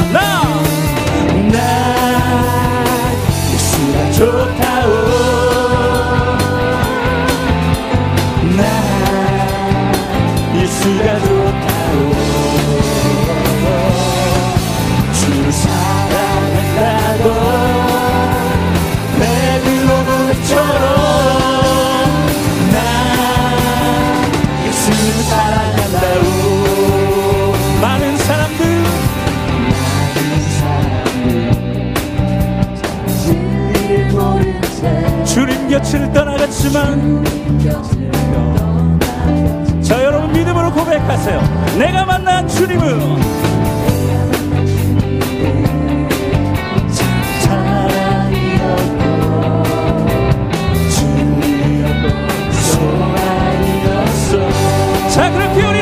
¡No! 느꼈지만 자 여러분 믿음으로 고백하세요. 내가 만난 주님은 자 그렇게 우리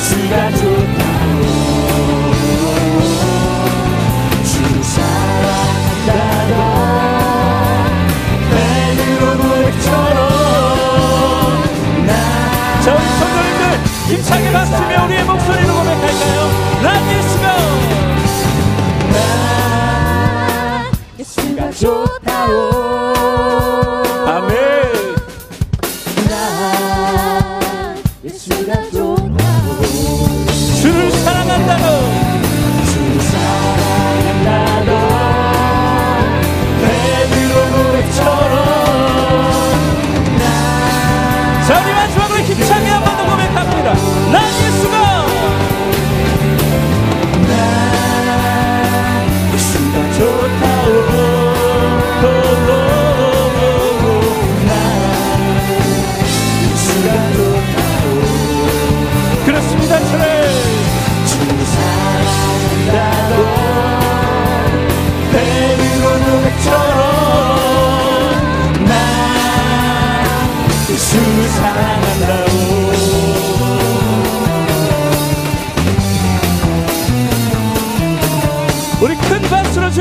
예수가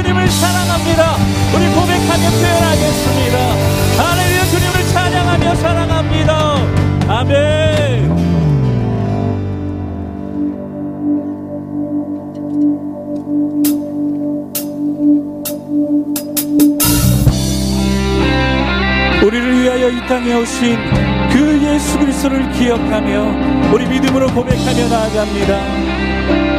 주님을 사랑합니다. 우리 고백하며 표현하겠습니다. 할렐루야 주님을 찬양하며 사랑합니다. 아멘. 우리를 위하여 이 땅에 오신 그 예수 그리스도를 기억하며 우리 믿음으로 고백하며 나아갑니다.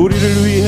우리를 위해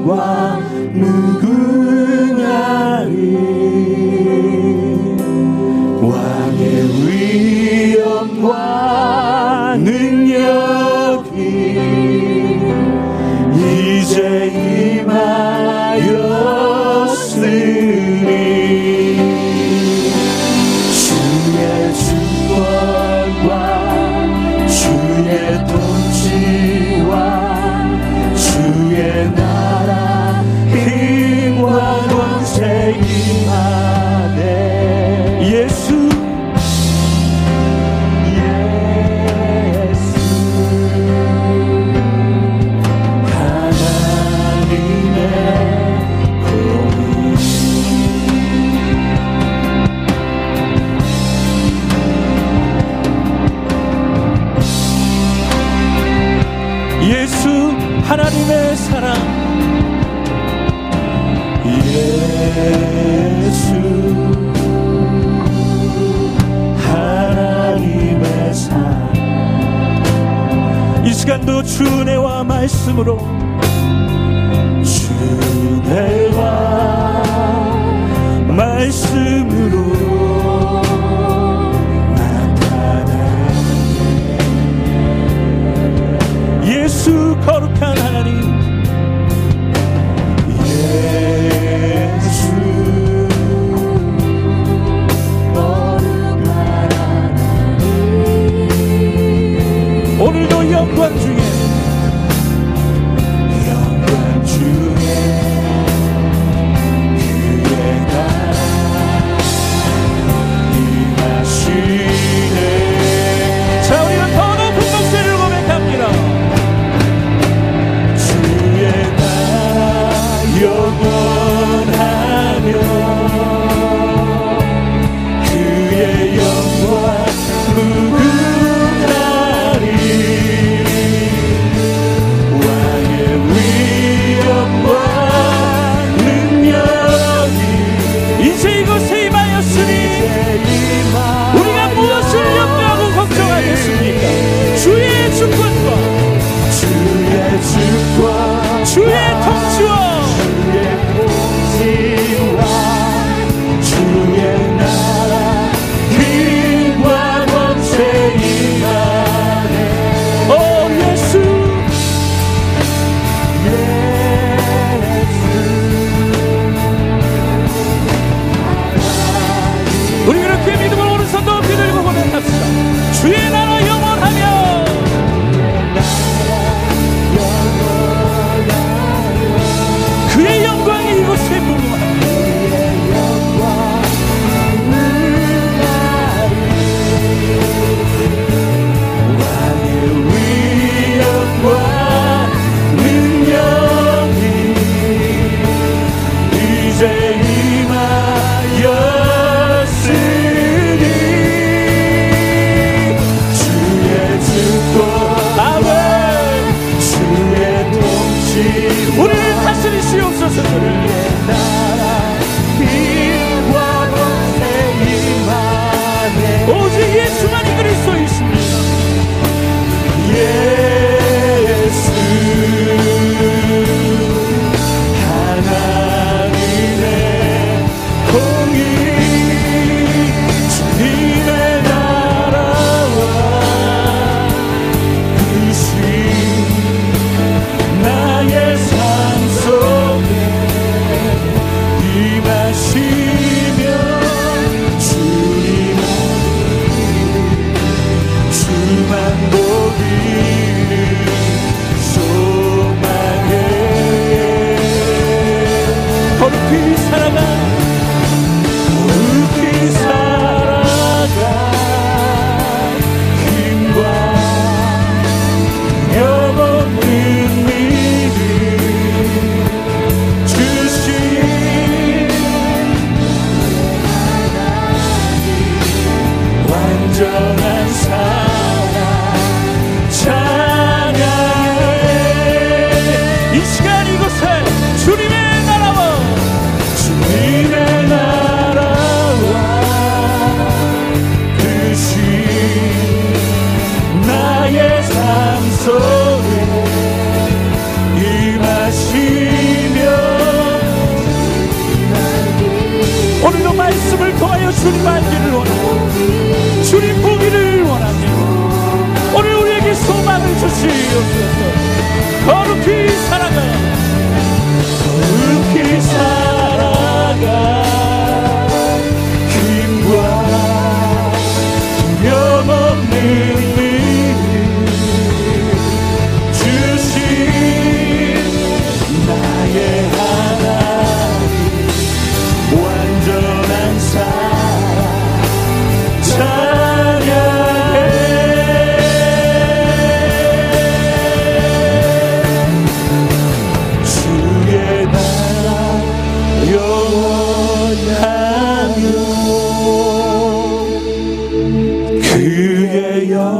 영광 무궁 예수 하나님의 사랑. 예수 하나님의 사랑. 이 시간도 주 은혜와 말씀으로 주내와 말씀으로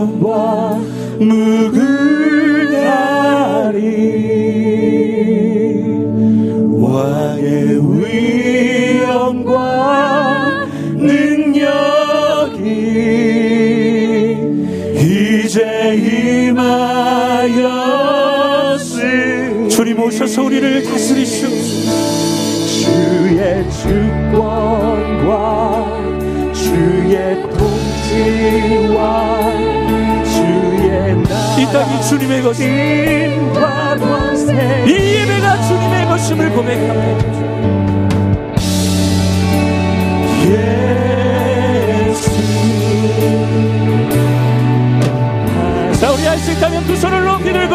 영광 무궁하리. 왕의 위엄과 능력이 이제 임하였으 주님 오셔서 우리를 다스리시옵소서 주의 주권과 주의 통치와 땅이 주님의 권세 이 예배가 주님의 것임을 고백합니다. 자 우리 할 수 있다면 두 손을 높이 들고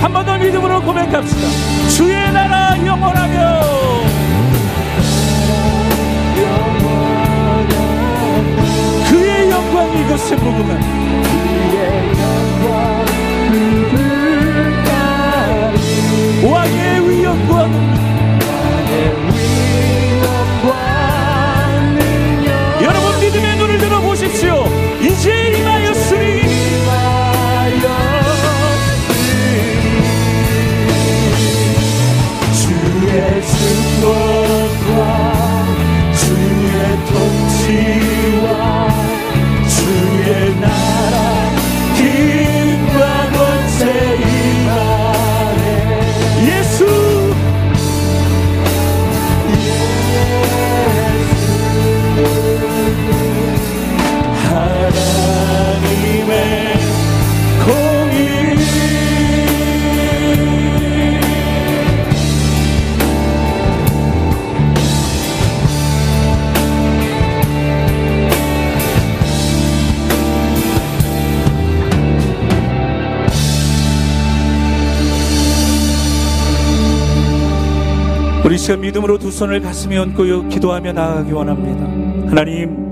한 번 더 믿음으로 고백합시다. 주의 나라 영원하며. 그의 영광 이곳에 무궁한 시간 믿음으로 두 손을 가슴에 얹고 기도하며 나아가기 원합니다. 하나님